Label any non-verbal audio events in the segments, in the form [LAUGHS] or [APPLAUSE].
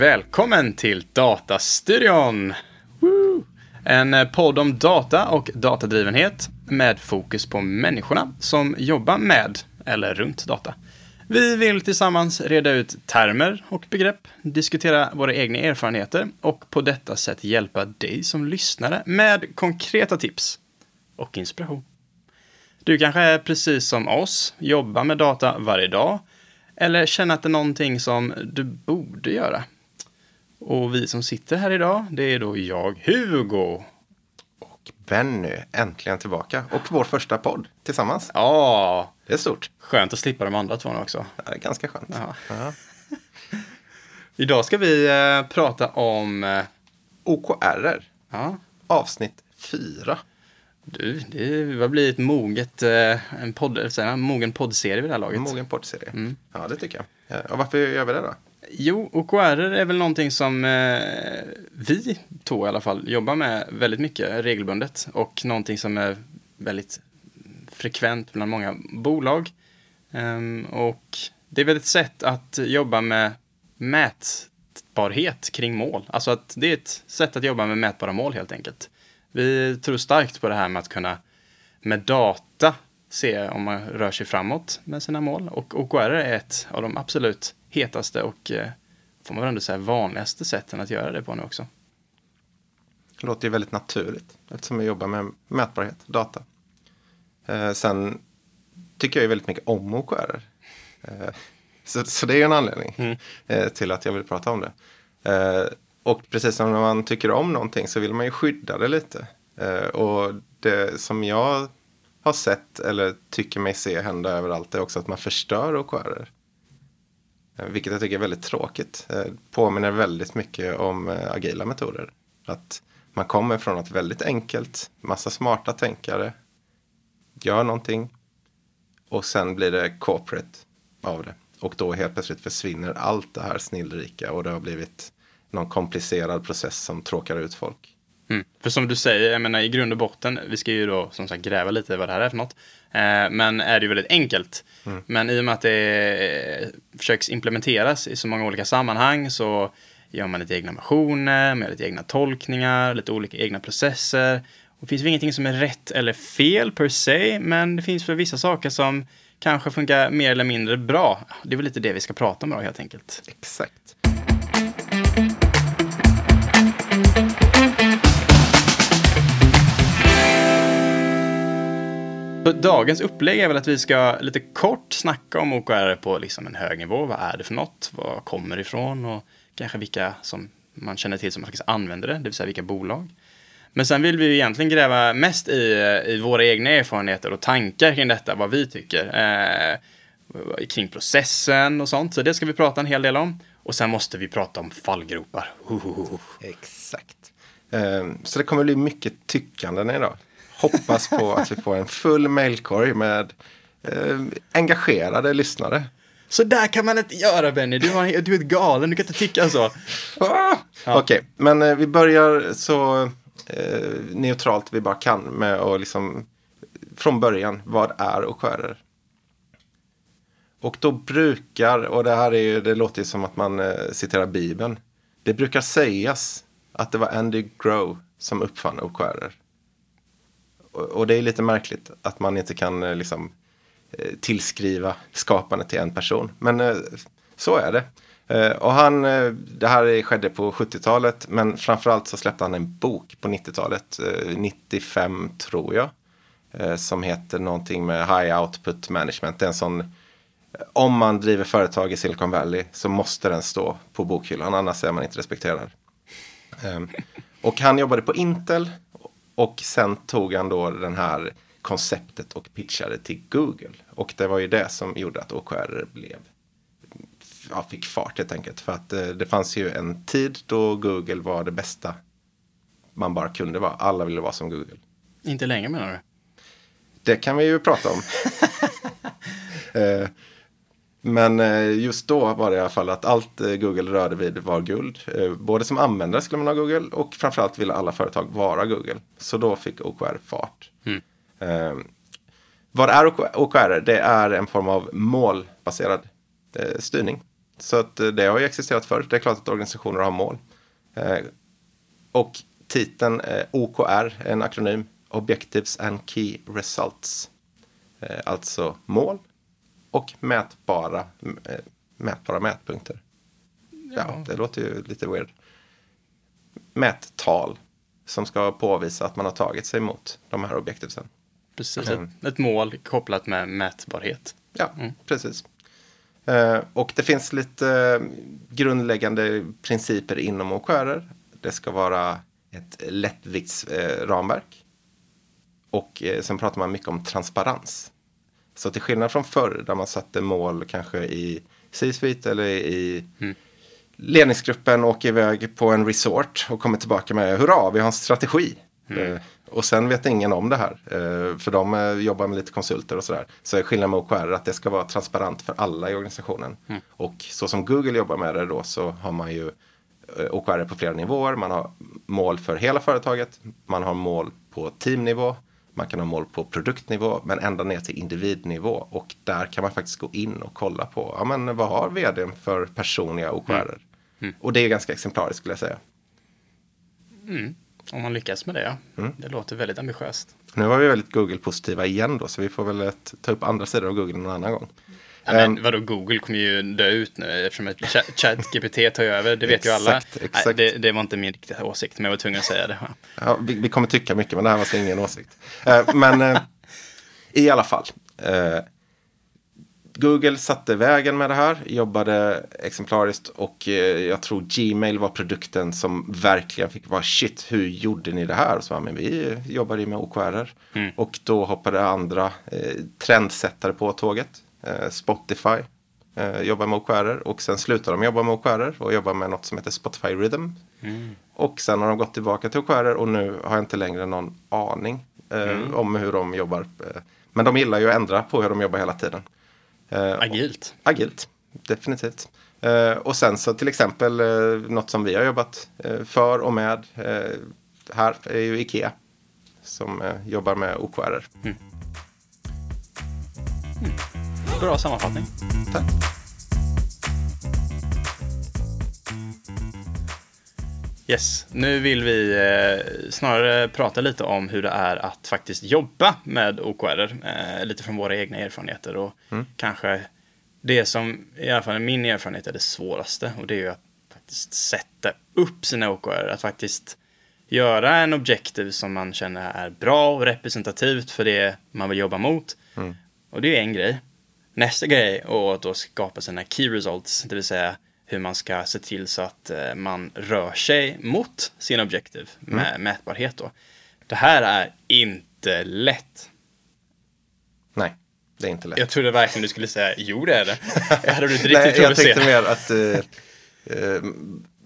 Välkommen till Datastudion! Woo! En eh, podd om data och datadrivenhet med fokus på människorna som jobbar med eller runt data. Vi vill tillsammans reda ut termer och begrepp, diskutera våra egna erfarenheter och på detta sätt hjälpa dig som lyssnare med konkreta tips och inspiration. Du kanske är precis som oss, jobbar med data varje dag eller känner att det är någonting som du borde göra. Och vi som sitter här idag, det är då jag, Hugo. Och Benny, äntligen tillbaka. Och vår första podd tillsammans. Ja, Det är stort. skönt att slippa de andra två också. Ja, Det är ganska skönt. Ja. [LAUGHS] Idag ska vi eh, prata om... Eh, OKR, ja, avsnitt 4. du, det har blivit moget, eh, en, podd, en mogen poddserie vid det här laget. Mogen poddserie. Mm. Ja, det tycker jag. Ja, Och varför gör vi det då? Jo, OKR är väl någonting som eh, vi två i alla fall jobbar med väldigt mycket regelbundet och någonting som är väldigt frekvent bland många bolag. Ehm, och det är väl ett sätt att jobba med mätbarhet kring mål. Alltså att det är ett sätt att jobba med mätbara mål helt enkelt. Vi tror starkt på det här med att kunna med data se om man rör sig framåt med sina mål. Och OKR är ett av de absolut hetaste och eh, får man väl ändå säga vanligaste sätten att göra det på nu också. Det låter ju väldigt naturligt eftersom vi jobbar med mätbarhet, data. Eh, sen tycker jag ju väldigt mycket om OKR. Eh, så, så det är en anledning Mm. eh, till att jag vill prata om det. Eh, och precis som när man tycker om någonting så vill man ju skydda det lite. Eh, och det som jag har sett eller tycker mig se hända överallt är också att man förstör OKR. Eh, vilket jag tycker är väldigt tråkigt. Eh, påminner väldigt mycket om eh, agila metoder. Att man kommer från något väldigt enkelt, massa smarta tänkare, gör någonting och sen blir det corporate av det. Och då helt plötsligt försvinner allt det här snillrika och det har blivit någon komplicerad process som tråkar ut folk. Mm. För som du säger, jag menar i grund och botten, vi ska ju då som sagt gräva lite i vad det här är för något. Eh, men är det ju väldigt enkelt. Men i och med att det eh, försöks implementeras i så många olika sammanhang så gör man lite egna versioner, med lite egna tolkningar, lite olika egna processer. Och det finns väl ingenting som är rätt eller fel per se, men det finns väl vissa saker som kanske funkar mer eller mindre bra. Det är väl lite det vi ska prata om idag helt enkelt. Exakt. Alltså, dagens upplägg är väl att vi ska lite kort snacka om OKR på liksom en hög nivå. Vad är det för något? Vad kommer det ifrån? Och kanske vilka som man känner till som faktiskt använder det, det vill säga vilka bolag. Men sen vill vi ju egentligen gräva mest i, i våra egna erfarenheter och tankar kring detta, vad vi tycker. Eh, kring processen och sånt. Så det ska vi prata en hel del om. Och sen måste vi prata om fallgropar. Hohoho. Exakt. Eh, Så det kommer bli mycket tyckanden idag. Hoppas på att vi får en full mailkorg med eh, engagerade lyssnare. Så där kan man inte göra Benny, du, har, du är galen, du kan inte tycka så. Ah! Okej, men eh, vi börjar så eh, neutralt vi bara kan med att liksom från början, vad är OKR? Och då brukar, och det här är ju, det låter ju som att man eh, citerar Bibeln. Det brukar sägas att det var Andy Grove som uppfann OKR. Och, och det är lite märkligt att man inte kan eh, liksom eh, tillskriva skapandet till en person. Men eh, så är det. Och han, det här skedde på 70-talet, men framförallt så släppte han en bok på 90-talet, 95 tror jag, som heter någonting med High Output Management. Det är en sån, om man driver företag i Silicon Valley så måste den stå på bokhyllan, annars är man inte respekterad. Och han jobbade på Intel och sen tog han då den här konceptet och pitchade till Google. Och det var ju det som gjorde att OKR blev ja, fick fart helt enkelt. För att eh, det fanns ju en tid då Google var det bästa man bara kunde vara. Alla ville vara som Google. Inte länge menar du? Det kan vi ju prata om. [LAUGHS] eh, men eh, just då var det i alla fall att allt eh, Google rörde vid var guld. Eh, både som användare skulle man ha Google och framförallt ville alla företag vara Google. Så då fick OKR fart. Mm. Eh, vad är OK- OKR? Det är en form av målbaserad eh, styrning. Så att det har ju existerat förr. Det är klart att organisationer har mål. Eh, och titeln eh, OKR, en akronym, Objectives and Key Results. Alltså mål och mätbara, eh, mätbara mätpunkter. Ja, det låter ju lite weird. Mättal som ska påvisa att man har tagit sig mot de här objektiven. Precis, ett, ett mål kopplat med mätbarhet. Ja, precis. Eh, och det finns lite eh, grundläggande principer inom OKR. Det ska vara ett lättviktsramverk. Och eh, sen pratar man mycket om transparens. Så till skillnad från förr där man satte mål kanske i C-suite eller i ledningsgruppen åker iväg på en resort och kommer tillbaka med hurra, vi har en strategi. Eh, och sen vet ingen om det här. Eh, för de eh, jobbar med lite konsulter och sådär. Så är skillnaden med OKR att det ska vara transparent för alla i organisationen. Och så som Google jobbar med det då så har man ju eh, OKR på flera nivåer. Man har mål för hela företaget. Man har mål på teamnivå. Man kan ha mål på produktnivå men ända ner till individnivå. Och där kan man faktiskt gå in och kolla på ja, men vad har vdn för personliga OKR. Och det är ganska exemplariskt skulle jag säga. Om man lyckas med det, ja. Mm. Det låter väldigt ambitiöst. Nu var vi väldigt Google-positiva igen då så vi får väl ett, ta upp andra sidor av Google någon annan gång. Ja, men vadå, Google kommer ju dö ut nu eftersom ChatGPT tar över. Det vet ju alla. Exakt. Nej, det, det var inte min riktiga åsikt, men jag var tvungen att säga det. Ja, vi, vi kommer tycka mycket, men det här var ingen åsikt. Eh, men eh, i alla fall. Google satte vägen med det här, jobbade exemplariskt och eh, jag tror Gmail var produkten som verkligen fick vara shit, hur gjorde ni det här? Och så, men vi jobbade ju med OKR. Och då hoppade andra eh, trendsättare på tåget. Eh, Spotify eh, jobbar med OKR och sen slutar de jobba med OKR och jobbar med något som heter Spotify Rhythm. Och sen har de gått tillbaka till OKR och nu har jag inte längre någon aning eh, om hur de jobbar. Men de gillar ju att ändra på hur de jobbar hela tiden. Agilt. Agilt, definitivt. Och sen så till exempel något som vi har jobbat för och med här är ju Ikea som jobbar med OKR. Bra sammanfattning. Tack. Yes, nu vill vi eh, snarare prata lite om hur det är att faktiskt jobba med OKR. Eh, lite från våra egna erfarenheter och kanske det som i alla fall är min erfarenhet är det svåraste och det är ju att faktiskt sätta upp sina OKR. Att faktiskt göra en objektiv som man känner är bra och representativt för det man vill jobba mot. Och det är en grej. Nästa grej är att då skapa sina key results, det vill säga hur man ska se till så att eh, man rör sig mot sin objektiv med mätbarhet. Då. Det här är inte lätt. Nej, det är inte lätt. Jag trodde verkligen du skulle säga jo det är det. [LAUGHS] Jag hade blivit Nej, riktigt jag tänkte mer att eh, eh,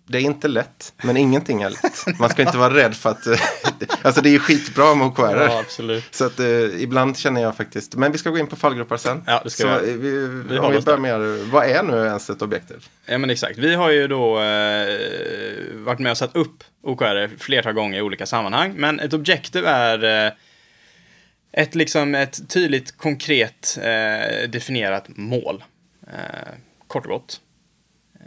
det är inte lätt, men ingenting är lätt. Man ska inte vara rädd för att... Eh, [LAUGHS] alltså det är skitbra med OKR. Ja, absolut. Så att eh, ibland känner jag faktiskt, men vi ska gå in på fallgropar sen. Ja, det ska så vi vi, Vi om vi börjar med, vad är nu ens ett objektiv? Ja men exakt. Vi har ju då eh, varit med och satt upp OKR flertal gånger i olika sammanhang. Men ett objektiv är eh, ett, liksom, ett tydligt, konkret eh, definierat mål. Eh, kort och gott.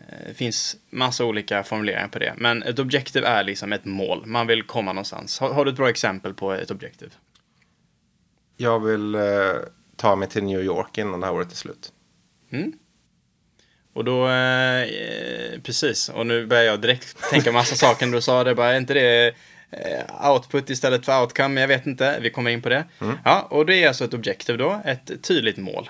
Eh, Det finns massa olika formuleringar på det. Men ett objektiv är liksom ett mål. Man vill komma någonstans. Har, har du ett bra exempel på ett objektiv? Jag vill eh, ta mig till New York innan det här året är slut. Och då, eh, eh, precis, och nu börjar jag direkt tänka massa [LAUGHS] saker när du sa det, bara är inte det eh, output istället för outcome, jag vet inte, vi kommer in på det. Ja, och det är alltså ett objektiv då, ett tydligt mål.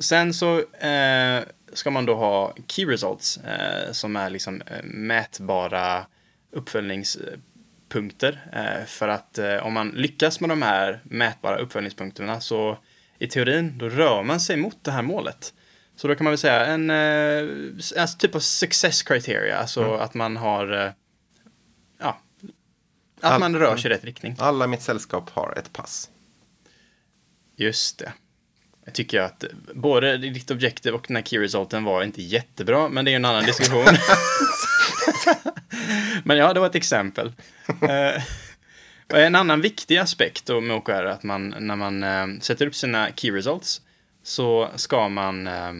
Sen så eh, ska man då ha key results, eh, som är liksom eh, mätbara uppföljningspunkter. Eh, för att eh, om man lyckas med de här mätbara uppföljningspunkterna så i teorin, då rör man sig mot det här målet. Så då kan man väl säga en eh, alltså typ av success criteria, alltså att man har eh, ja, att All- man rör sig i rätt riktning. Alla i mitt sällskap har ett pass. Just det. Jag tycker att både ditt objektiv och den här key resulten var inte jättebra, men det är ju en annan diskussion. [LAUGHS] men ja, det var ett exempel. Eh, en annan viktig aspekt då med OKR är att man, när man eh, sätter upp sina key results, så ska man eh,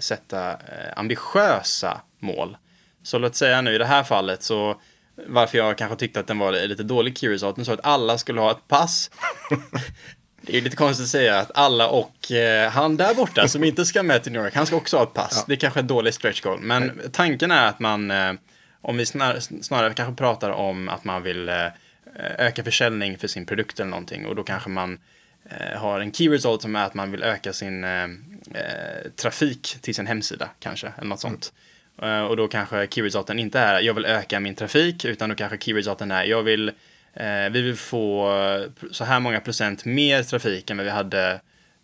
sätta ambitiösa mål. Så låt säga nu i det här fallet så varför jag kanske tyckte att den var lite dålig key result, så att alla skulle ha ett pass. Det är lite konstigt att säga att alla och eh, han där borta som inte ska med till New York, han ska också ha ett pass. Ja. Det är kanske ett dåligt stretch goal. Men Nej. tanken är att man, eh, om vi snar, snarare kanske pratar om att man vill eh, öka försäljning för sin produkt eller någonting och då kanske man eh, har en key result som är att man vill öka sin eh, eh, trafik till sin hemsida kanske, eller något sånt. Mm. och då kanske key resulten inte är jag vill öka min trafik, utan då kanske key resulten är jag vill vi vill få så här många procent mer trafik än vad vi hade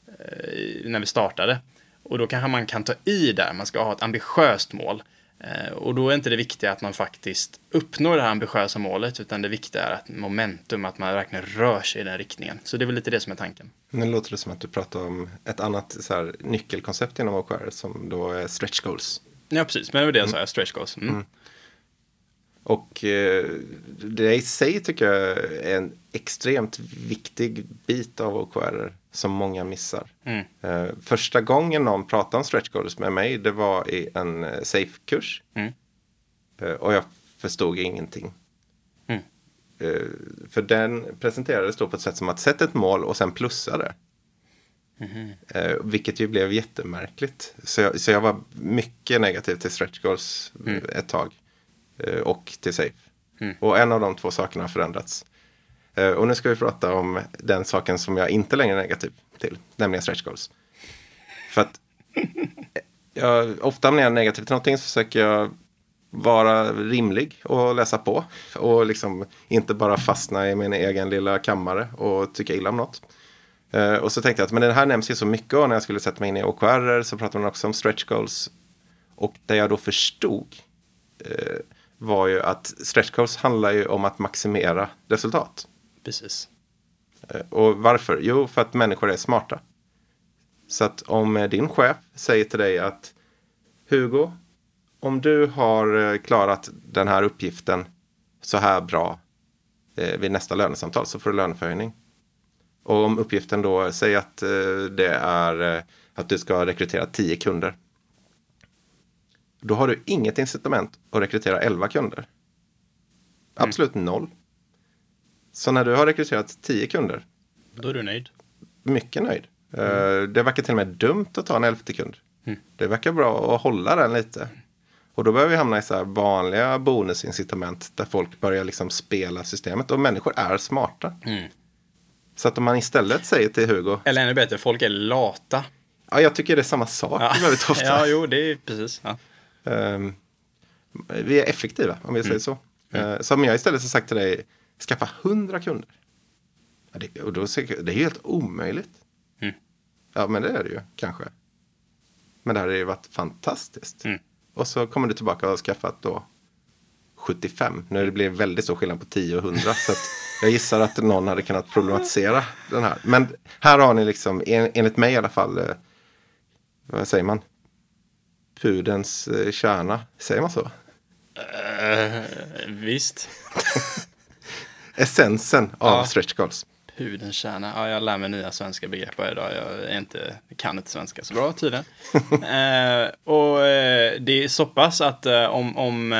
eh, när vi startade. Och då kanske man kan ta i där, man ska ha ett ambitiöst mål. Eh, och då är inte det viktiga att man faktiskt uppnår det här ambitiösa målet, utan det viktiga är att momentum, att man verkligen rör sig i den riktningen. Så det är väl lite det som är tanken. Nu låter det som att du pratar om ett annat så här, nyckelkoncept inom OKR som då är stretch goals. Ja, precis, men det var det jag sa, stretch goals. Mm. Mm. Och eh, det i sig tycker jag är en extremt viktig bit av OKR som många missar. Mm. Eh, första gången någon pratade om stretch goals med mig det var i en eh, safe-kurs. Mm. och jag förstod ingenting. Mm. för den presenterades då på ett sätt som att sätta ett mål och sen plussa det. Mm. vilket ju blev jättemärkligt. Så jag, så jag var mycket negativ till stretch goals mm. ett tag. Eh, och till Safe. Mm. Och en av de två sakerna har förändrats. Eh, och nu ska vi prata om den saken som jag inte längre är negativ till, nämligen stretch goals. För att jag, ofta när jag är negativ till någonting så försöker jag vara rimlig och läsa på. Och liksom inte bara fastna i min egen lilla kammare och tycka illa om något. Och så tänkte jag att men det här nämns ju så mycket och när jag skulle sätta mig in i OKR så pratade man också om stretch goals. Och där jag då förstod uh, var ju att stretch goals handlar ju om att maximera resultat. Precis. Eh, och varför? Jo, för att människor är smarta. Så att om din chef säger till dig att Hugo, om du har eh, klarat den här uppgiften så här bra eh, vid nästa lönesamtal så får du löneförhöjning. Och om uppgiften då säger att det är att du ska rekrytera tio kunder då har du inget incitament att rekrytera 11 kunder. Absolut mm. noll. Så när du har rekryterat 10 kunder. Då är du nöjd. Mycket nöjd. Mm. Det verkar till och med dumt att ta en elfte kund. Mm. Det verkar bra att hålla den lite. Och då börjar vi hamna i så vanliga bonusincitament där folk börjar liksom spela systemet. Och människor är smarta. Mm. Så att om man istället säger till Hugo. Eller ännu bättre, folk är lata. Ja, jag tycker det är samma sak ja. väldigt [LAUGHS] ofta. ja, jo, det är precis. Ja. Um, vi är effektiva om vi säger mm. så. Mm. Uh, så om jag istället har sagt till dig, skaffa hundra kunder. Ja, det, och då, det är helt omöjligt. Mm. Ja, men det är det ju kanske. Men det hade ju varit fantastiskt. Mm. Och så kommer du tillbaka och har skaffat då 75. Nu det blir väldigt stor skillnad på 10 och 100. så jag gissar att någon hade kunnat problematisera den här. Men här har ni liksom, en, enligt mig i alla fall, eh, vad säger man? Pudens eh, kärna. Säger man så? Uh, visst. [LAUGHS] Essensen av ja. stretch goals. Pudens kärna. Ja, jag lär mig nya svenska begrepp varje dag. Jag är inte, kan inte svenska så bra tydligen. uh, [LAUGHS] och uh, det är så pass att om, om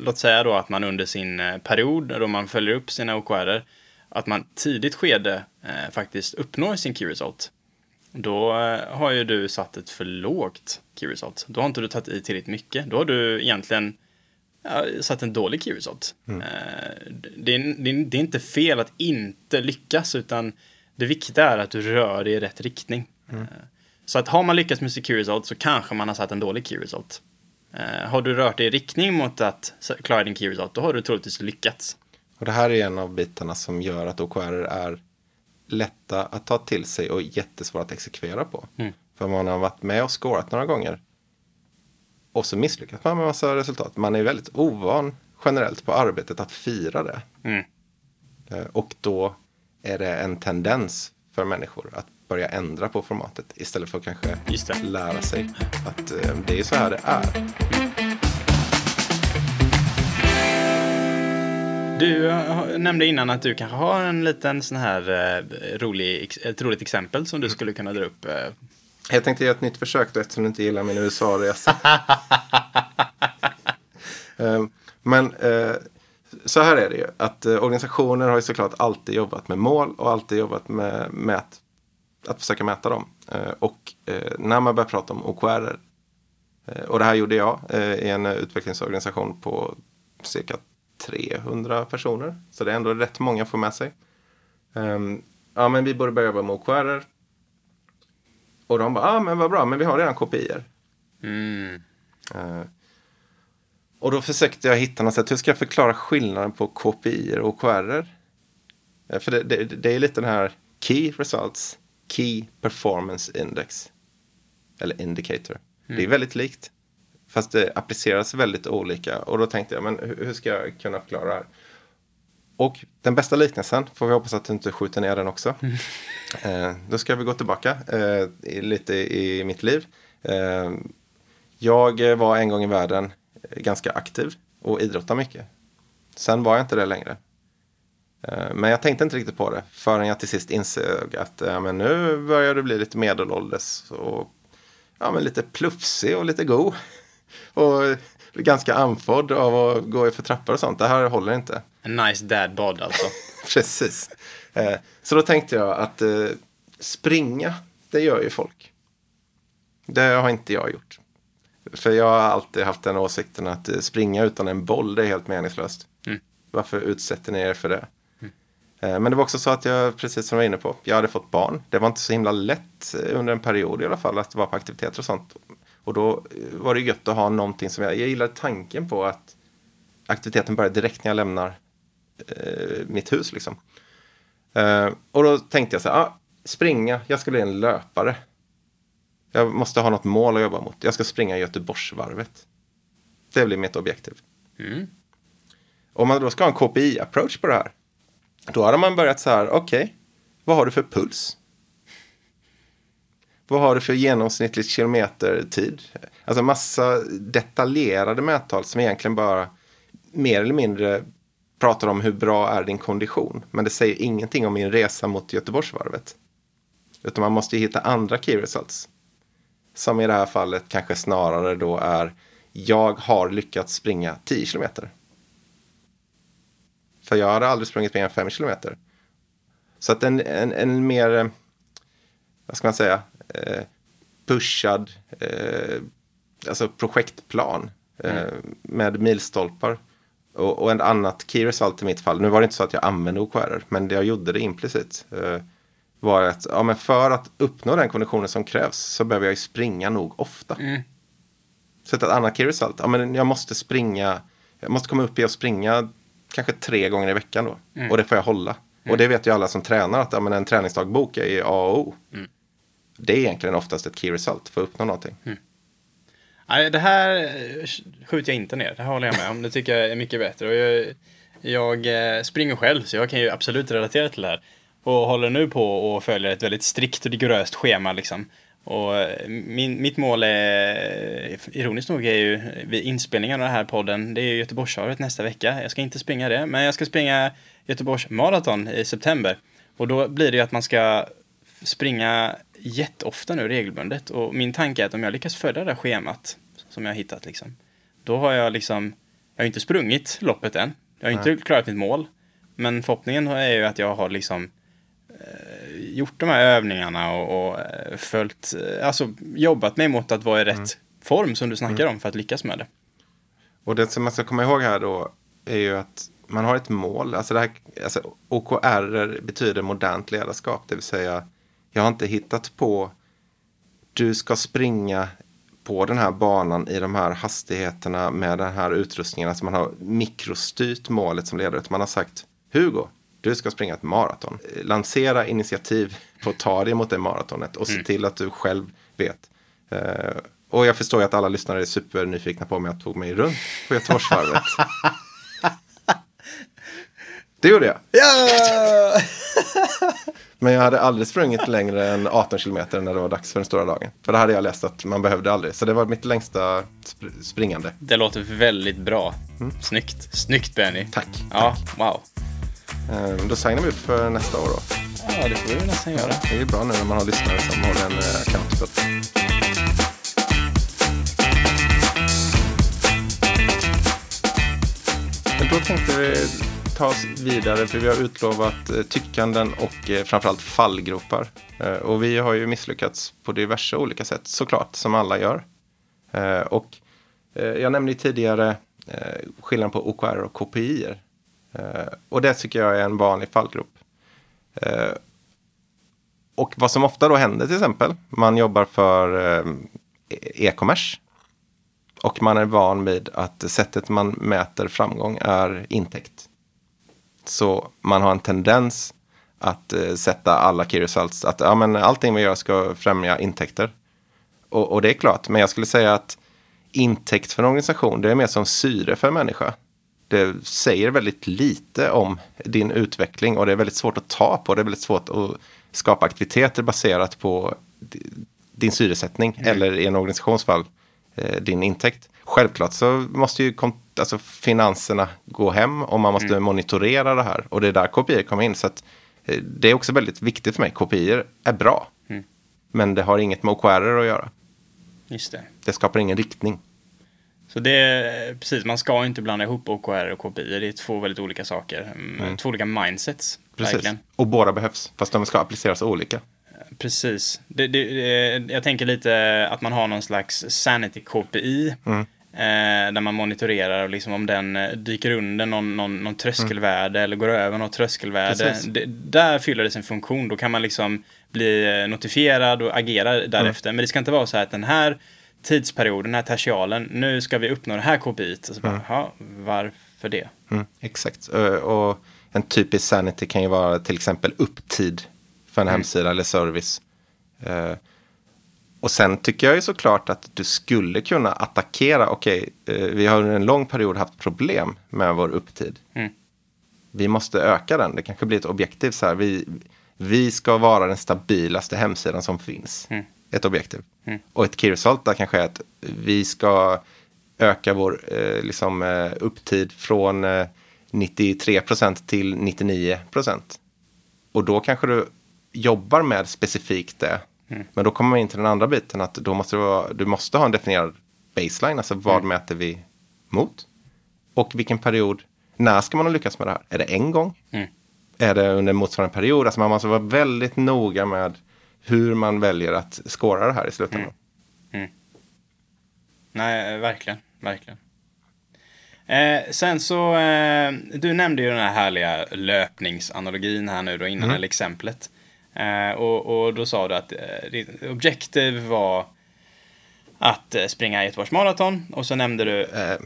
låt säga då att man under sin period då man följer upp sina OKR att man tidigt skede faktiskt uppnår sin key result. Då har ju du satt ett för lågt key result. Då har inte du tagit i tillräckligt mycket. Då har du egentligen ja, satt en dålig key result. Mm. Eh, det, är, det, är, det, är, inte fel att inte lyckas, utan det viktiga är att du rör dig i rätt riktning. Mm. Eh, så att har man lyckats med sin key result så kanske man har satt en dålig key result. Eh, har du rört dig i riktning mot att klara din key result, då har du troligtvis lyckats. Och det här är en av bitarna som gör att OKR är lätta att ta till sig och jättesvåra att exekvera på. Mm. För man har varit med och scorat några gånger. Och så misslyckas man med massa resultat. Man är väldigt ovan generellt på arbetet att fira det. Mm. Eh, och då är det en tendens för människor att börja ändra på formatet istället för att kanske lära sig att eh, det är så här det är. Du eh, nämnde innan att du kanske har en liten sån här rolig, ett roligt exempel som du skulle kunna dra upp Jag tänkte göra ett nytt försök då eftersom du inte gillar min USA-resa. [LAUGHS] Eh, Men eh, så här är det ju. Att eh, organisationer har ju såklart alltid jobbat med mål och alltid jobbat med mät, att försöka mäta dem. Eh, och eh, när man börjar prata om OKR. Eh, och det här gjorde jag eh, i en utvecklingsorganisation på cirka 300 personer. Så det är ändå rätt många att få med sig. Ehm, ja, men vi borde börja jobba med OKR. Och de bara, ja ah, men vad bra, men vi har redan KPIer. Mm. Eh, och då försökte jag hitta något sätt, hur ska jag förklara skillnaden på KPI och OKR? Eh, för det, det, det är lite den här Key Results, Key Performance Index. Eller Indicator. Det är väldigt likt. Fast det appliceras väldigt olika. Och då tänkte jag, men hur, ska jag kunna förklara det här? Och den bästa liknelsen, får vi hoppas att du inte skjuter ner den också. [LAUGHS] Eh, då ska vi gå tillbaka eh, lite i mitt liv. Eh, jag var en gång i världen eh, ganska aktiv och idrottade mycket. Sen var jag inte det längre. Eh, Men jag tänkte inte riktigt på det förrän jag till sist insåg att ja, men nu börjar du bli lite medelålders och ja, men lite plufsig och lite god. Och ganska andfådd av att gå för trappor och sånt. Det här håller inte. En nice dad bod alltså. [LAUGHS] Precis. Eh, Så då tänkte jag att eh, springa, det gör ju folk. Det har inte jag gjort. För jag har alltid haft den åsikten att eh, springa utan en boll, det är helt meningslöst. Mm. Varför utsätter ni er för det? Eh, Men det var också så att jag, precis som jag var inne på, jag hade fått barn. Det var inte så himla lätt under en period i alla fall att vara på aktiviteter och sånt. Och då eh, var det gött att ha någonting som jag, jag gillade tanken på att aktiviteten börjar direkt när jag lämnar eh, mitt hus liksom. Eh, och då tänkte jag så här, ah, springa, jag ska bli en löpare. Jag måste ha något mål att jobba mot. Jag ska springa Göteborgsvarvet. Det blir mitt objektiv. Mm. Om man då ska ha en KPI-approach på det här. Då hade man börjat så här, okej, vad har du för puls? Vad har du för genomsnittlig kilometertid? Alltså massa detaljerade mättal som egentligen bara mer eller mindre pratar om hur bra är din kondition. Men det säger ingenting om min resa mot Göteborgsvarvet. Utan man måste ju hitta andra key results. Som i det här fallet kanske snarare då är jag har lyckats springa 10 kilometer. För jag hade aldrig sprungit mer än 5 kilometer. Så att en, en, en mer, vad ska man säga, pushad, eh, alltså projektplan eh, med milstolpar. Och, och en annat key result i mitt fall, nu var det inte så att jag använde OKR, men det jag gjorde det implicit. Eh, var att ja, men för att uppnå den konditionen som krävs så behöver jag ju springa nog ofta. Mm. Så ett annat key result, ja, men jag måste springa, jag måste komma upp i att springa kanske tre gånger i veckan då. Mm. Och det får jag hålla. Och det vet ju alla som tränar att ja, men en träningsdagbok är A och O. Mm. Det är egentligen oftast ett key result för att uppnå någonting. Mm. Nej, det här eh, skjuter jag inte ner. Det här håller jag med om. Det tycker jag är mycket bättre. Och jag, jag eh, springer själv, så jag kan ju absolut relatera till det här. Och håller nu på och följer ett väldigt strikt och rigoröst schema liksom. Och eh, min, mitt mål är, ironiskt nog, är ju vid inspelningen av den här podden, det är ju Göteborgsvarvet nästa vecka. Jag ska inte springa det, men jag ska springa Göteborgs maraton i september. Och då blir det ju att man ska springa jätteofta nu regelbundet. Och min tanke är att om jag lyckas följa det där schemat som jag har hittat liksom, då har jag liksom, jag har inte sprungit loppet än. Jag har inte klarat mitt mål. Men förhoppningen är ju att jag har liksom eh, gjort de här övningarna och, och eh, följt, eh, alltså jobbat mig mot att vara i rätt form som du snackar om för att lyckas med det. Och det som man ska komma ihåg här då är ju att man har ett mål. Alltså, det här, alltså OKR betyder modernt ledarskap. Det vill säga, jag har inte hittat på du ska springa på den här banan i de här hastigheterna med den här utrustningen. Alltså man har mikrostyrt målet som ledare. Man har sagt, Hugo, du ska springa ett maraton. Lansera initiativ på att ta dig mot det maratonet och se till att du själv vet. Eh, och jag förstår ju att alla lyssnare är supernyfikna på om jag tog mig runt på Göteborgsvarvet. [LAUGHS] det gjorde jag. Ja! Men jag hade aldrig sprungit längre än 18 kilometer när det var dags för den stora dagen. För det hade jag läst att man behövde aldrig. Så det var mitt längsta sp- springande. Det låter väldigt bra. Snyggt. Snyggt Benny. Tack. Ja, wow. Eh, Då signar vi upp för nästa år då. Ja, det får vi nästan göra. Det är bra nu när man har lyssnare som håller en eh, account. Men då tänkte vi ta oss vidare för vi har utlovat eh, tyckanden och eh, framförallt fallgropar. Eh, och vi har ju misslyckats på diverse olika sätt såklart, som alla gör. Eh, och eh, jag nämnde ju tidigare eh, skillnaden på OKR och KPI. Och det tycker jag är en vanlig fallgrop. Och vad som ofta då händer till exempel, man jobbar för e-commerce. Och man är van vid att sättet man mäter framgång är intäkt. Så man har en tendens att eh, sätta alla key results, att ja, men allting vi gör ska främja intäkter. Och, och det är klart, men jag skulle säga att intäkt för en organisation, det är mer som syre för en människa. Det säger väldigt lite om din utveckling och det är väldigt svårt att ta på. Det är väldigt svårt att skapa aktiviteter baserat på di- din syresättning eller i en organisationsfall eh, din intäkt. Självklart så måste ju alltså, finanserna gå hem och man måste monitorera det här och det är där KPI kommer in. Så att, eh, det är också väldigt viktigt för mig. KPI är bra, men det har inget med OKR att göra. Just det. Det skapar ingen riktning. Så det är precis, man ska inte blanda ihop OKR och KPI. Det är två väldigt olika saker. Mm. Två olika mindsets. Precis. Verkligen. Och båda behövs, fast de ska appliceras olika. Precis. Det, det, det, jag tänker lite att man har någon slags sanity KPI. Mm. Eh, där man monitorerar och liksom om den eh, dyker under någon, någon, någon tröskelvärde eller går över något tröskelvärde. Det, där fyller det sin funktion. Då kan man liksom bli eh, notifierad och agera därefter. Men det ska inte vara så här att den här tidsperioden, den här tertialen, nu ska vi uppnå det här KPI. Och så bara, "Jaha, varför det? Mm, exakt. Eh, Och en typisk sanity kan ju vara till exempel upptid för en hemsida eller service. Eh, Och sen tycker jag ju såklart att du skulle kunna attackera, okej, eh, vi har under en lång period haft problem med vår upptid. Mm. Vi måste öka den, det kanske blir ett objektiv så här, vi, vi ska vara den stabilaste hemsidan som finns. Mm. Ett objektiv. Och ett key result där kanske är att vi ska öka vår eh, liksom, eh, upptid från eh, 93% till 99%. Och då kanske du jobbar med specifikt det. Men då kommer man in till den andra biten att då måste du, vara, du måste ha en definierad baseline. Alltså vad mäter vi mot? Och vilken period, när ska man ha lyckats med det här? Är det en gång? Mm. Är det under motsvarande period? Alltså man måste vara väldigt noga med hur man väljer att skåra det här i slutändan. Nej, verkligen. Verkligen. Eh, sen så, eh, du nämnde ju den här härliga löpningsanalogin här nu då innan, eller exemplet. Eh, och, och då sa du att eh, ditt objektiv var att eh, springa Göteborgs maraton och så nämnde du Eh,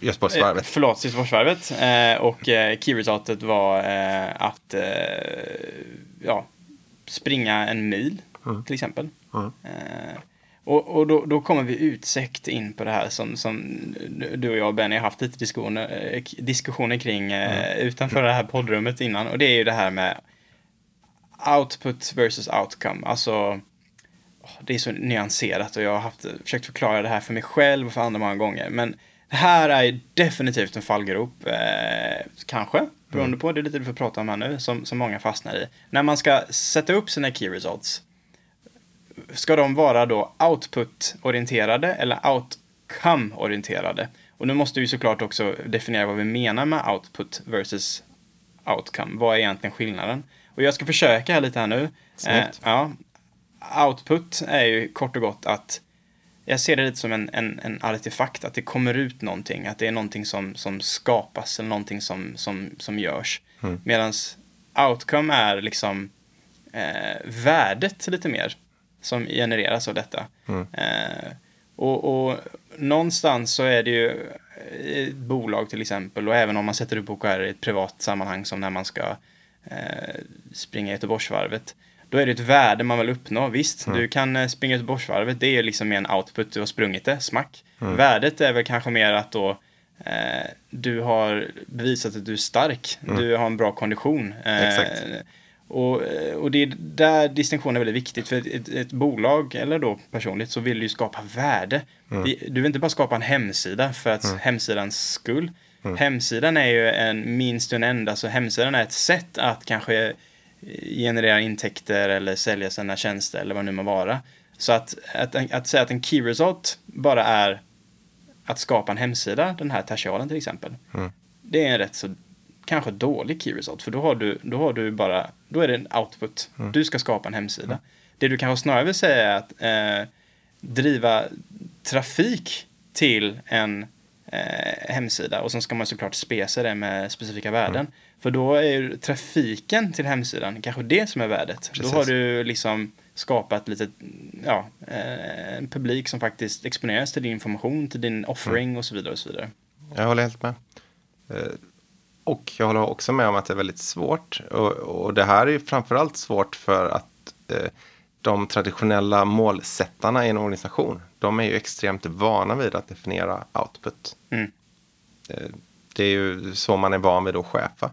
Göteborgsvarvet. Eh, förlåt, Göteborgsvarvet. Eh, och eh, key-resultatet var eh, att ja, springa en mil, till exempel. Eh, och och då, då kommer vi utsökt in på det här som, som du och jag och Benny har haft lite diskussioner, diskussioner kring eh, utanför det här poddrummet innan. Och det är ju det här med output versus outcome. Alltså, det är så nyanserat och jag har haft, försökt förklara det här för mig själv och för andra många gånger. Men det här är definitivt en fallgrop, eh, kanske, beroende på, det är lite det vi får prata om här nu, som, som många fastnar i. När man ska sätta upp sina key results, ska de vara då output-orienterade eller outcome-orienterade? Och nu måste vi såklart också definiera vad vi menar med output versus outcome. Vad är egentligen skillnaden? Och jag ska försöka här lite här nu. Snyggt. ja. Output är ju kort och gott att jag ser det lite som en, en, en artefakt, att det kommer ut någonting, att det är någonting som, som skapas eller någonting som, som, som görs. Mm. Medan outcome är liksom eh, värdet lite mer som genereras av detta. Mm. Eh, och, och någonstans så är det ju i ett bolag till exempel och även om man sätter upp OKR i ett privat sammanhang som när man ska eh, springa Göteborgsvarvet. Då är det ett värde man vill uppnå. Visst, du kan eh, springa Göteborgsvarvet. Det är ju liksom mer en output. Du har sprungit det, smack. Värdet är väl kanske mer att då eh, du har bevisat att du är stark. Du har en bra kondition. Eh, och, eh, och det är där distinktionen är väldigt viktigt. För ett, ett, bolag, eller då personligt, så vill du ju skapa värde. Vi- Du vill inte bara skapa en hemsida för att hemsidans skull. Hemsidan är ju en minst en enda, så hemsidan är ett sätt att kanske generera intäkter eller sälja sina tjänster eller vad nu må vara. Så att, att, att säga att en key result bara är att skapa en hemsida, den här tertialen till exempel. Mm. Det är en rätt så kanske dålig key result, för då har du, då har du bara, då är det en output. Mm. Du ska skapa en hemsida. Det du kanske snarare vill säga är att eh, driva trafik till en eh, hemsida och sen ska man såklart spesa det med specifika värden. Mm. För då är ju trafiken till hemsidan kanske det som är värdet. Precis. Då har du liksom skapat lite, ja, eh, en publik som faktiskt exponeras till din information, till din offering och så vidare och så vidare. Jag håller helt med. Eh, Och jag håller också med om att det är väldigt svårt. Och, och det här är ju framförallt svårt för att eh, de traditionella målsättarna i en organisation, de är ju extremt vana vid att definiera output. Mm. Eh, det är ju så man är van vid att chefa.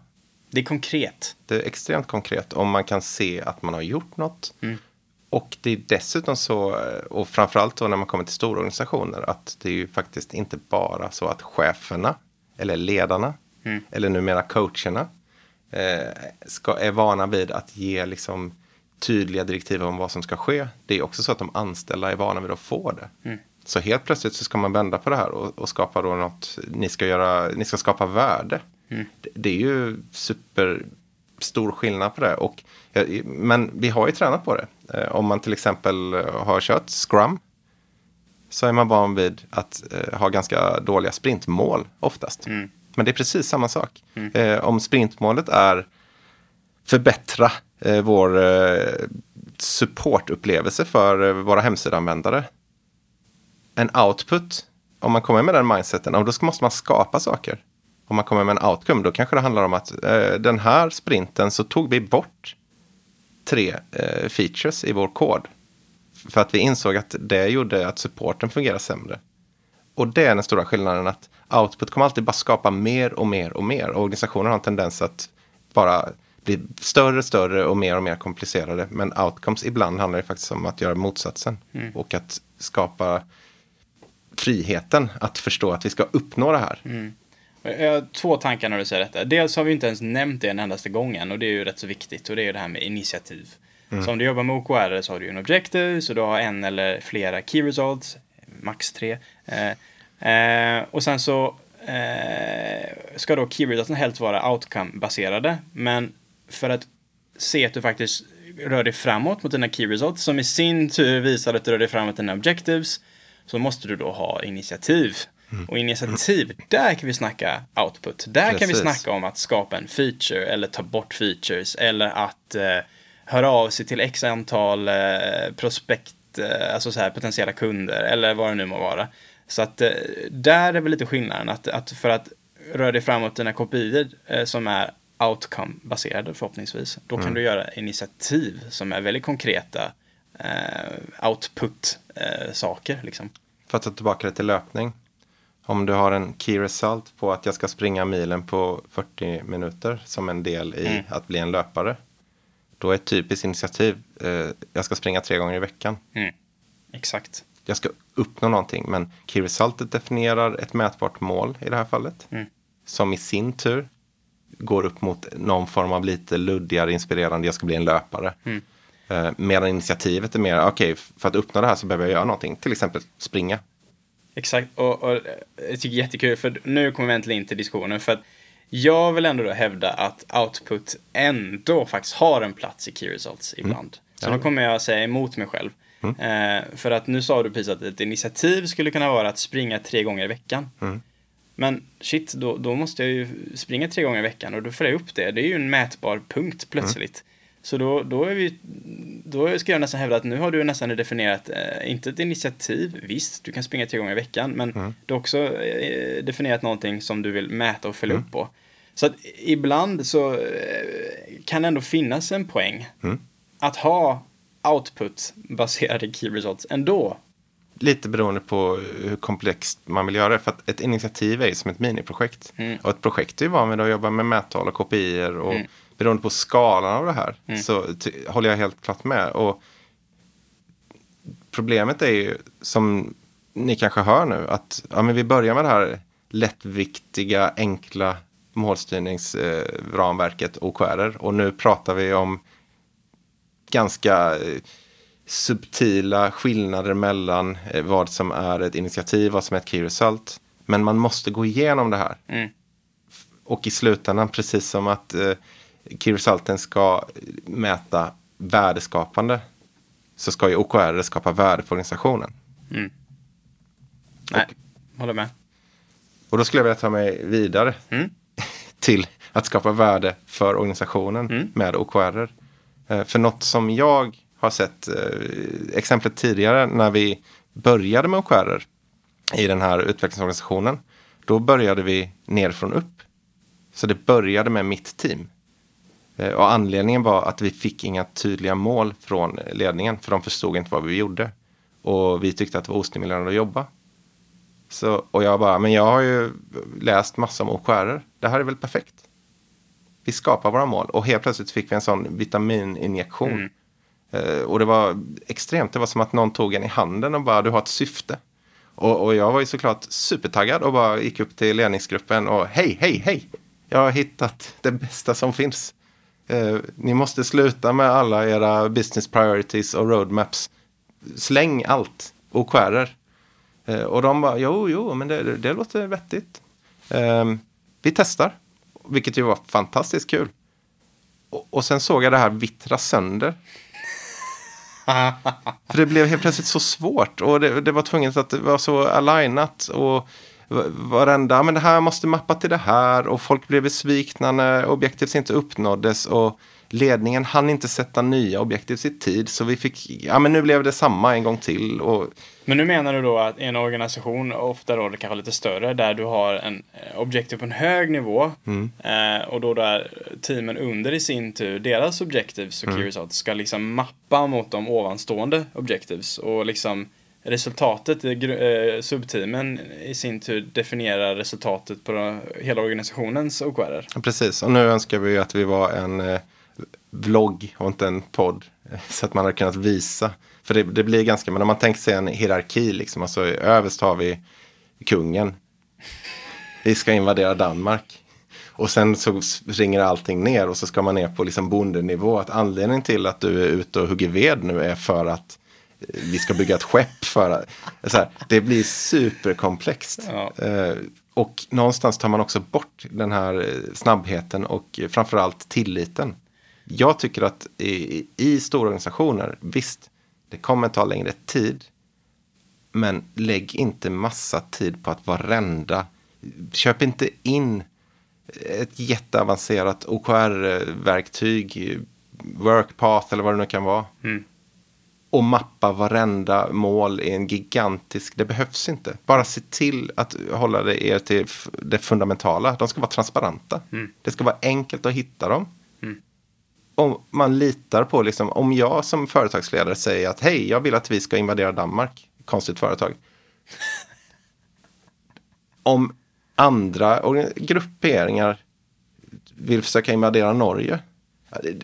Det är konkret. Det är extremt konkret om man kan se att man har gjort något. Mm. Och det är dessutom så, eh, och framförallt då när man kommer till stora organisationer, att det är ju faktiskt inte bara så att cheferna eller ledarna Mm. eller numera coacherna eh, ska, är vana vid att ge liksom tydliga direktiv om vad som ska ske. Det är också så att de anställda är vana vid att få det. Mm. Så helt plötsligt så ska man vända på det här och, och skapa då något, ni ska, göra, ni ska skapa värde. Mm. Det, det är ju superstor skillnad på det. Och, men vi har ju tränat på det. Eh, om man till exempel eh, har kört Scrum så är man van vid att eh, ha ganska dåliga sprintmål oftast. Mm. Men det är precis samma sak. Eh, om sprintmålet är förbättra eh, vår eh, supportupplevelse för eh, våra hemsidanvändare. En output, om man kommer med den mindseten, då måste man skapa saker. Om man kommer med en outcome, då kanske det handlar om att eh, den här sprinten så tog vi bort tre eh, features i vår kod. För att vi insåg att det gjorde att supporten fungerar sämre. Och det är den stora skillnaden att output kommer alltid bara skapa mer och mer och mer. Och organisationer har en tendens att bara bli större, större och mer och mer komplicerade. Men outcomes ibland handlar det faktiskt om att göra motsatsen. Och att skapa friheten att förstå att vi ska uppnå det här. Jag har två tankar när du säger detta. Dels har vi inte ens nämnt det en endaste gång än och det är ju rätt så viktigt och det är ju det här med initiativ. Så om du jobbar med OKR så har du ju en objective så du har en eller flera key results, max tre. Eh, eh, och sen så eh, ska då key resultsen helst vara outcome-baserade men för att se att du faktiskt rör dig framåt mot dina key results som i sin tur visar att du rör dig framåt mot dina objectives så måste du då ha initiativ. Och initiativ, där kan vi snacka output. Där kan vi Precis. snacka om att skapa en feature eller ta bort features eller att eh, höra av sig till x antal eh, prospekt, eh, alltså så här potentiella kunder eller vad det nu må vara. Så att eh, där är väl lite skillnaden att, att för att röra dig framåt dina kopior eh, som är outcome-baserade förhoppningsvis, då kan du göra initiativ som är väldigt konkreta eh, output-saker liksom. För att ta tillbaka det till löpning. Om du har en key result på att jag ska springa milen på 40 minuter som en del i Mm. att bli en löpare. Då är ett typiskt initiativ, eh, jag ska springa tre gånger i veckan. Mm. Exakt. Jag ska uppnå någonting, men key resultet definierar ett mätbart mål i det här fallet. Mm. Som i sin tur går upp mot någon form av lite luddigare, inspirerande, jag ska bli en löpare. Mm. Eh, medan initiativet är mer, okej, för att uppnå det här så behöver jag göra någonting. Till exempel springa. Exakt, och, och jag tycker det är jättekul för nu kommer vi äntligen in till diskussionen för att jag vill ändå då hävda att output ändå faktiskt har en plats i key results ibland. Så Ja. nu kommer jag säga emot mig själv. Eh, för att nu sa du precis att ett initiativ skulle kunna vara att springa tre gånger i veckan. Men shit, då, då måste jag ju springa tre gånger i veckan och då får jag upp det. Det är ju en mätbar punkt plötsligt. Så då, då, är vi, då ska jag nästan hävda att nu har du nästan definierat, eh, inte ett initiativ, visst, du kan springa tre gånger i veckan, men du har också eh, definierat någonting som du vill mäta och följa upp på. Så att ibland så eh, kan det ändå finnas en poäng att ha output-baserade key results ändå. Lite beroende på hur komplext man vill göra det. För att ett initiativ är ju som ett miniprojekt. Mm. Och ett projekt är ju van vid att jobba med mättal och kopior. Och beroende på skalan av det här Mm. så håller jag helt klart med. Och problemet är ju, som ni kanske hör nu, att ja, men vi börjar med det här lättviktiga, enkla målstyrningsramverket OKR. Och nu pratar vi om ganska eh, subtila skillnader mellan eh, vad som är ett initiativ, vad som är ett key result. Men man måste gå igenom det här. Mm. Och i slutändan, precis som att eh, key resulten ska mäta värdeskapande, så ska ju OKR skapa värde för organisationen. Nej, håller med. Och då skulle jag vilja ta mig vidare Mm. [LAUGHS] till att skapa värde för organisationen Mm. med OKR. Eh, För något som jag har sett eh, exemplet tidigare när vi började med skärer i den här utvecklingsorganisationen. Då började vi nerifrån upp. Så det började med mitt team. Eh, Och anledningen var att vi fick inga tydliga mål från ledningen för de förstod inte vad vi gjorde. Och vi tyckte att det var ostimulerande att jobba. Så, och jag bara, men jag har ju läst massor om skärer. Det här är väl perfekt. Vi skapar våra mål och helt plötsligt fick vi en sån vitamininjektion. mm. Eh, och det var extremt, det var som att någon tog en i handen och bara, du har ett syfte. Och, och jag var ju såklart supertaggad och bara gick upp till ledningsgruppen och hej, hej, hej. Jag har hittat det bästa som finns. Eh, ni måste sluta med alla era business priorities och roadmaps. Släng allt, OKR. Eh, och de bara, jo, jo, men det, det, låter vettigt. Eh, vi testar, vilket ju var fantastiskt kul. Och, och sen såg jag det här vittra sönder. [LAUGHS] För det blev helt plötsligt så svårt och det, det var tvunget att det var så alignat. Och varenda, ah, men det här måste mappa till det här och folk blev besvikna när objektivs inte uppnåddes och ledningen hann inte sätta nya objektivs i tid så vi fick, ja men nu blev det samma en gång till och Men nu menar du då att en organisation, ofta då det kanske lite större, där du har en eh, objektiv på en hög nivå eh, och då där teamen under i sin tur, deras objectives och key results ska liksom mappa mot de ovanstående objectives och liksom resultatet i eh, subteamen i sin tur definierar resultatet på hela organisationens OKR. Precis, och nu önskar vi att vi var en eh, vlogg och inte en podd. eh, Så att man hade kunnat visa. För det, det blir ganska, men om man tänker sig en hierarki, liksom, alltså överst har vi kungen. Vi ska invadera Danmark. Och sen så ringer allting ner och så ska man ner på liksom bondenivå. Att anledningen till att du är ute och hugger ved nu är för att eh, vi ska bygga ett skepp för att, så här, det blir superkomplext. Ja. Eh, och någonstans tar man också bort den här eh, snabbheten och eh, framförallt tilliten. Jag tycker att i, i stora organisationer, visst, det kommer ta längre tid. Men lägg inte massa tid på att varenda, köp inte in ett jätteavancerat OKR-verktyg, workpath eller vad det nu kan vara. Och mappa varenda mål i en gigantisk, det behövs inte. Bara se till att hålla det er till det fundamentala. De ska vara transparenta. Det ska vara enkelt att hitta dem. Om man litar på, liksom, om jag som företagsledare säger att hej, jag vill att vi ska invadera Danmark, konstigt företag. [LAUGHS] om andra grupperingar vill försöka invadera Norge.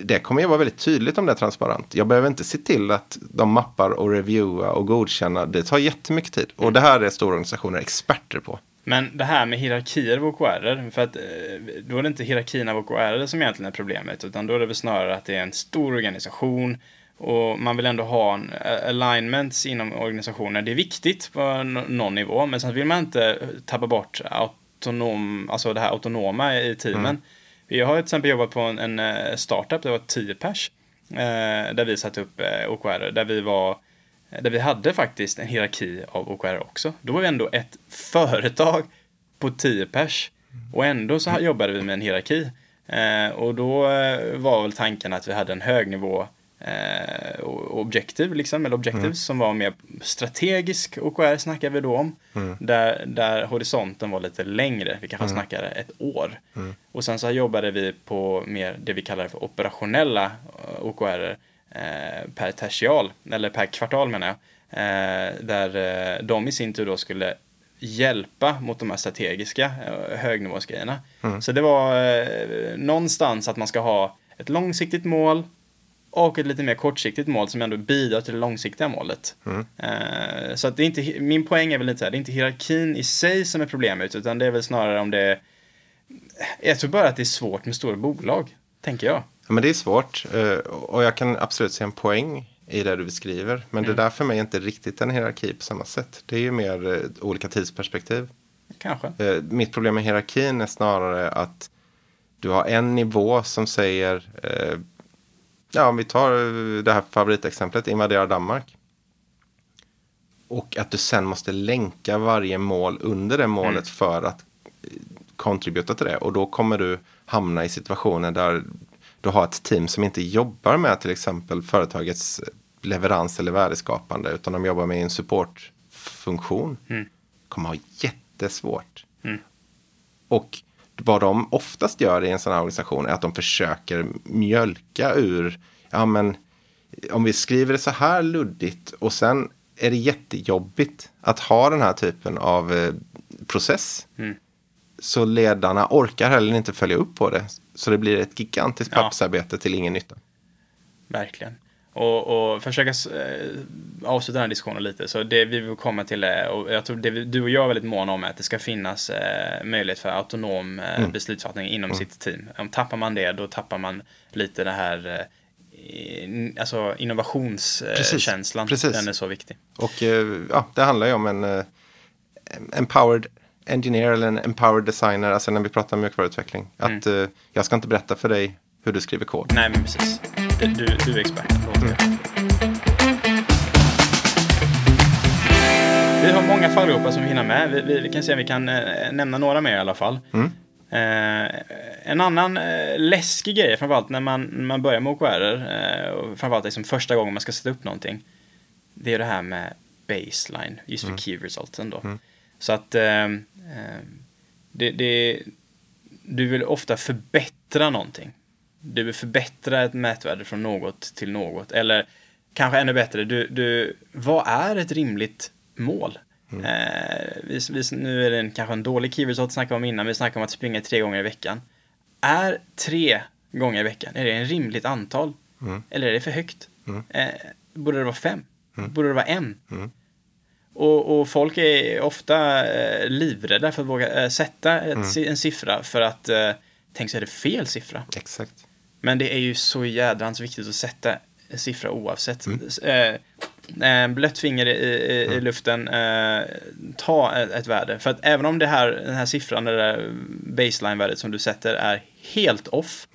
det- kommer ju vara väldigt tydligt om det är transparent. Jag behöver inte se till att de mappar och reviewar och godkänner. Det tar jättemycket tid. Och det här är stora organisationer experter på. Men det här med hierarkier av OKR, för att eh, då är det inte hierarkin av OKR som egentligen är problemet, utan då är det väl snarare att det är en stor organisation och man vill ändå ha en eh, alignments inom organisationer. Det är viktigt på någon nivå, men sen vill man inte tappa bort autonom, alltså det här autonoma i teamen. Vi har till exempel jobbat på en, eh, startup, det var 10 pers, där vi satte upp OKR, där vi var där vi hade faktiskt en hierarki av OKR också. Då var vi ändå ett företag på 10 pers. Och ändå så jobbade vi med en hierarki. Eh, och då eh, var väl tanken att vi hade en hög nivå eh, o- objective, liksom, eller objectives, som var mer strategisk OKR snackar vi då om. Där, där horisonten var lite längre, vi kanske snackade ett år. Och sen så jobbade vi på mer det vi kallar för operationella OKR per tertial, eller per kvartal menar jag. Eh, där eh, de i sin tur då skulle hjälpa mot de här strategiska eh, högnivåsgrejerna. Så det var eh, någonstans att man ska ha ett långsiktigt mål och ett lite mer kortsiktigt mål som ändå bidrar till det långsiktiga målet. Eh, så att det är inte, min poäng är väl lite så här, det är inte hierarkin i sig som är problemet, utan det är väl snarare om det är, jag tror bara att det är svårt med stora bolag, tänker jag. Ja, men det är svårt eh, och jag kan absolut se en poäng i det du beskriver. Men det där för mig är inte riktigt en hierarki på samma sätt. Det är ju mer eh, olika tidsperspektiv. Kanske. Eh, Mitt problem med hierarkin är snarare att du har en nivå som säger, ja om vi tar det här favoritexemplet, invadera Danmark. Och att du sen måste länka varje mål under det målet för att contributa till det. Och då kommer du hamna i situationer där du har ett team som inte jobbar med till exempel företagets leverans eller värdeskapande utan de jobbar med en supportfunktion. kommer ha jättesvårt. Och vad de oftast gör i en sån här organisation är att de försöker mjölka ur, ja men om vi skriver det så här luddigt och sen är det jättejobbigt att ha den här typen av eh, process. Så ledarna orkar heller inte följa upp på det. Så det blir ett gigantiskt pappersarbete till ingen nytta. Verkligen. Och, och försöka eh, avsluta den här diskussionen lite. Så det vi vill komma till är, och jag tror det vi, du och jag är väldigt måna om är att det ska finnas eh, möjlighet för autonom eh, Mm. beslutsfattning inom sitt team. Om tappar man det, då tappar man lite det här eh, alltså innovationskänslan. precis. Den är så viktig. Och eh, ja, det handlar ju om en eh, empowered engineer eller en empowered designer, alltså när vi pratar mjukvaruutveckling. Att eh, jag ska inte berätta för dig hur du skriver kod. Nej, men precis. Du, du, du är experten. Mm. det. Vi har många fallgropar som vi hinner med. Vi, vi, vi kan se om vi kan eh, nämna några mer i alla fall. Mm. Eh, en annan eh, läskig grej, framförallt när man, när man börjar med OKR, eh, och framförallt liksom första gången man ska sätta upp någonting, det är det här med baseline, just för key resulten då. Så att eh, det, det, du vill ofta förbättra någonting. Du vill förbättra ett mätvärde från något till något. Eller kanske ännu bättre, du, du, vad är ett rimligt mål? Eh, vi, vi, nu är det en, kanske en dålig key result snackade om innan, vi snackade om att springa tre gånger i veckan. Är tre gånger i veckan, är det en rimligt antal? Eller är det för högt? Eh, borde det vara fem? Borde det vara en? Och, och folk är ofta eh, livrädda för att våga eh, sätta ett, si- en siffra för att eh, tänk så är det fel siffra. Exakt. Men det är ju så jädrans viktigt att sätta en siffra oavsett. Eh, eh, blött finger i, i, i luften, eh, ta ett, ett värde. För att även om det här, den här siffran, det där baseline-värdet som du sätter är helt off,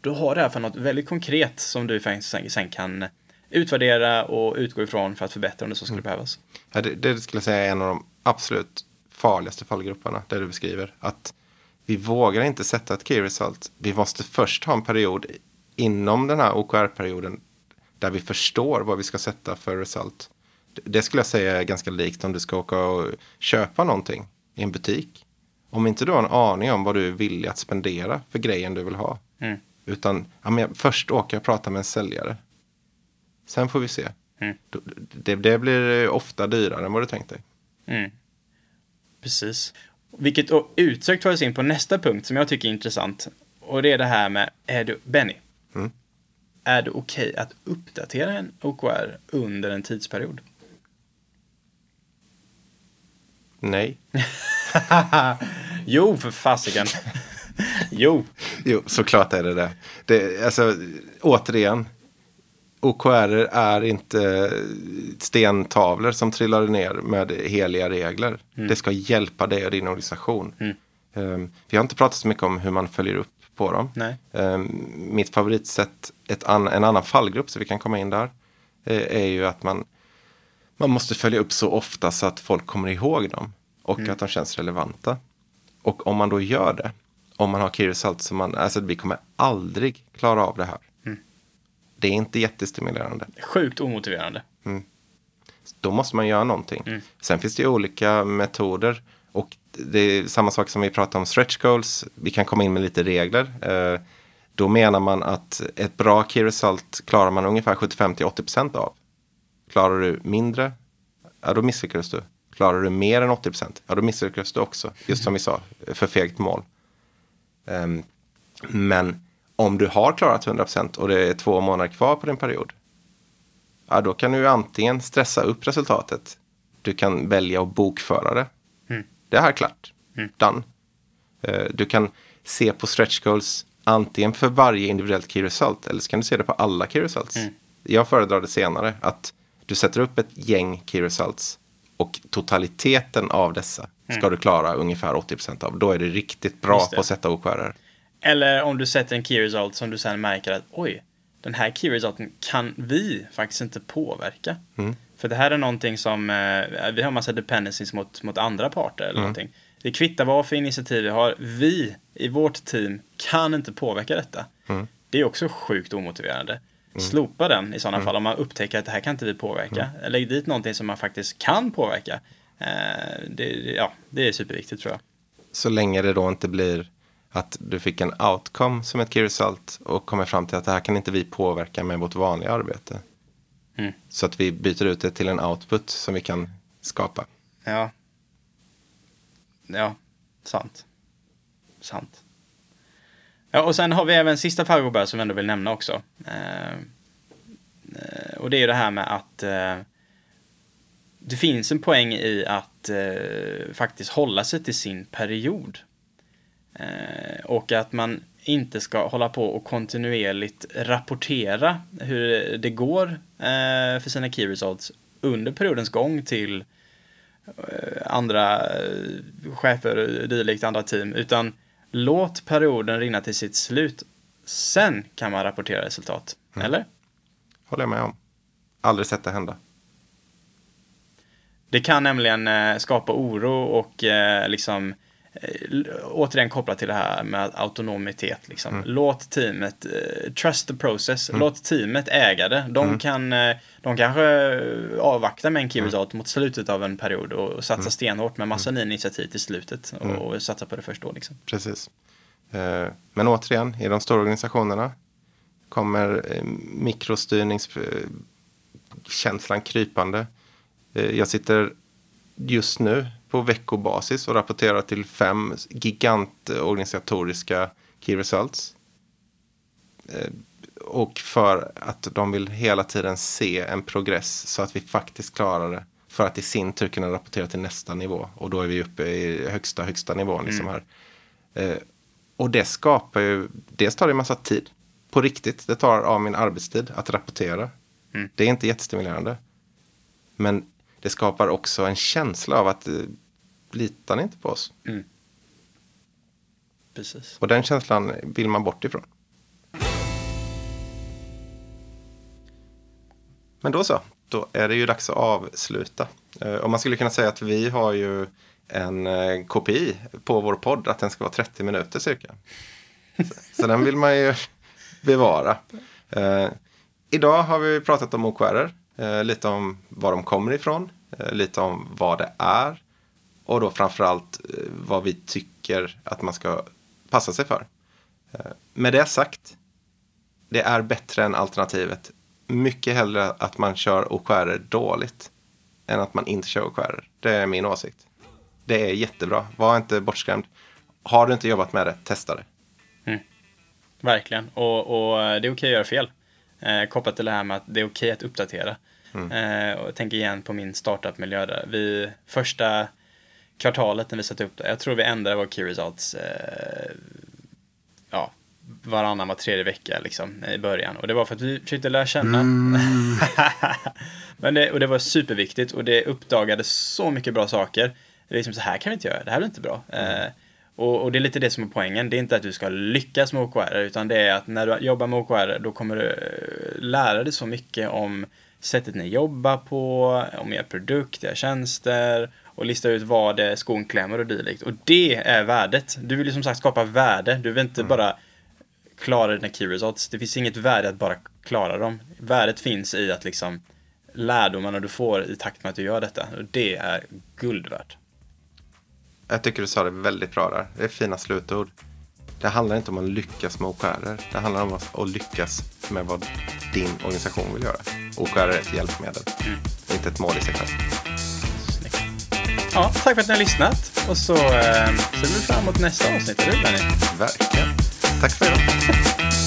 då har det här för något väldigt konkret som du faktiskt sen kan utvärdera och utgå ifrån för att förbättra om det så skulle behövas. Ja, det, det skulle jag säga är en av de absolut farligaste fallgrupperna, det du beskriver. Att vi vågar inte sätta ett key result. Vi måste först ha en period inom den här OKR-perioden där vi förstår vad vi ska sätta för result. Det- skulle jag säga är ganska likt om du ska åka och köpa någonting i en butik. Om inte du har en aning om vad du är villig att spendera för grejen du vill ha. Mm. Utan ja, men först åker jag och pratar med en säljare. Sen får vi se. Mm. Det, det blir ofta dyrare än vad du tänkt dig. Mm. Precis. Vilket utsökt för oss in på nästa punkt som jag tycker är intressant. Och det är det här med, är du, Benny, Mm. är det okej att uppdatera en OKR under en tidsperiod? Nej. [LAUGHS] Jo, för fasiken. [LAUGHS] jo. Jo, såklart är det det. det alltså, återigen. OKR är inte stentavlor som trillar ner med heliga regler. Det ska hjälpa dig och din organisation. Ehm, vi har inte pratat så mycket om hur man följer upp på dem. Ehm, mitt favoritsätt, an, en annan fallgrupp, så vi kan komma in där, eh, är ju att man, man måste följa upp så ofta så att folk kommer ihåg dem och att de känns relevanta. Och om man då gör det, om man har key results, så man, alltså vi kommer aldrig klara av det här. Det är inte jättestimulerande. Sjukt omotiverande. Då måste man göra någonting. Sen finns det ju olika metoder. Och det är samma sak som vi pratade om stretch goals. Vi kan komma in med lite regler. Eh, då menar man att ett bra key result klarar man ungefär 75-80% av. Klarar du mindre, ja då misslyckas du. Klarar du mer än 80%, ja då misslyckas du också. Just som vi sa, för fegt mål. Ehm, men om du har klarat 100% och det är två månader kvar på din period. Ja, då kan du antingen stressa upp resultatet. Du kan välja att bokföra det. Det här är klart. Done. Eh, Du kan se på stretch goals antingen för varje individuellt key result eller så kan du se det på alla key results. Mm. Jag föredrar det senare, att du sätter upp ett gäng key results och totaliteten av dessa ska du klara ungefär 80% av. Då är det riktigt bra Mm. Det. på att sätta OKR. Eller om du sätter en key result som du sen märker att oj, den här key resulten kan vi faktiskt inte påverka. För det här är någonting som, eh, vi har massa dependencies mot, mot andra parter eller någonting. Det kvittar vad för initiativ vi har. Vi i vårt team kan inte påverka detta. Det är också sjukt omotiverande. Slopa den i sådana fall om man upptäcker att det här kan inte vi påverka. Lägg dit någonting som man faktiskt kan påverka. Eh, det- ja, det är superviktigt tror jag. Så länge det då inte blir att du fick en outcome som ett key result och kommer fram till att det här kan inte vi påverka med vårt vanliga arbete. Mm. Så att vi byter ut det till en output som vi kan skapa. Ja. Ja, sant. Sant. Ja, och sen har vi även sista fallgruppen som jag ändå vill nämna också. Eh, eh, och det är ju det här med att eh, det finns en poäng i att eh, faktiskt hålla sig till sin period. Eh, och att man inte ska hålla på och kontinuerligt rapportera hur det går eh, för sina key results under periodens gång till eh, andra chefer och dylikt, andra team, utan låt perioden rinna till sitt slut. Sen kan man rapportera resultat. Eller? Håller jag med om. Aldrig sett det hända. Det kan nämligen skapa oro och liksom återigen kopplat till det här med autonomitet. Liksom. Låt teamet, eh, trust the process, låt teamet äga det. De, kan, eh, de kanske eh, avvaktar med en key result mot slutet av en period och, och satsa stenhårt med massa nya initiativ till slutet och, och satsa på det först då. Liksom. Precis. Eh, Men återigen, i de stora organisationerna kommer eh, mikrostyrningskänslan krypande. Eh, Jag sitter just nu på veckobasis och rapporterar till fem gigantorganisatoriska key results. Eh, Och för att de vill hela tiden se en progress så att vi faktiskt klarar det. För att i sin tur kunna rapportera till nästa nivå. Och då är vi uppe i högsta, högsta nivån liksom här. Eh, och det skapar ju, dels tar det en massa tid. På riktigt, det tar av min arbetstid att rapportera. Det är inte jättestimulerande. Men det skapar också en känsla av att eh, litar ni inte på oss? Precis. Och den känslan vill man bort ifrån. Men då så, då är det ju dags att avsluta. Eh, Och man skulle kunna säga att vi har ju en eh, KPI på vår podd, att den ska vara 30 minuter cirka. Så, den vill man ju bevara. Idag har vi pratat om OKR, Eh, lite om var de kommer ifrån, eh, lite om vad det är och då framförallt eh, vad vi tycker att man ska passa sig för. Med det sagt, det är bättre än alternativet. Mycket hellre att man kör OKR dåligt än att man inte kör OKR. Det är min åsikt. Det är jättebra. Var inte bortskrämd. Har du inte jobbat med det, testa det. Mm. Verkligen. Och, och det är okej att göra fel. Eh, kopplat till det här med att det är okej att uppdatera. Eh, och tänker igen på min startup-miljö där. Vi, första kvartalet när vi satte upp det, jag tror vi ändrade vår key results eh, ja, varannan, var tredje vecka liksom, i början. Och det var för att vi försökte lära känna. [LAUGHS] Men det, och det var superviktigt och det uppdagade så mycket bra saker. Det är liksom så här kan vi inte göra, det här är inte bra. Eh, och, och det är lite det som är poängen. Det är inte att du ska lyckas med OKR utan det är att när du jobbar med OKR då kommer du eh, lära dig så mycket om sättet ni jobbar på, om er produkt, era tjänster och lista ut vad det är skon klämmer och dylikt. Och det är värdet. Du vill ju som sagt skapa värde. Du vill inte bara klara dina key results. Det finns inget värde att bara klara dem. Värdet finns i att liksom lärdomarna du får i takt med att du gör detta. Och det är guld värt. Jag tycker du sa det väldigt bra där. Det är fina slutord. Det handlar inte om att lyckas med OKR. Det handlar om att lyckas med vad din organisation vill göra. OKR är ett hjälpmedel, inte ett mål i sig själv. Ja, tack för att ni har lyssnat. Och så eh, ser vi fram emot nästa avsnitt. Eller hur? Verkligen. Tack för idag. [LAUGHS]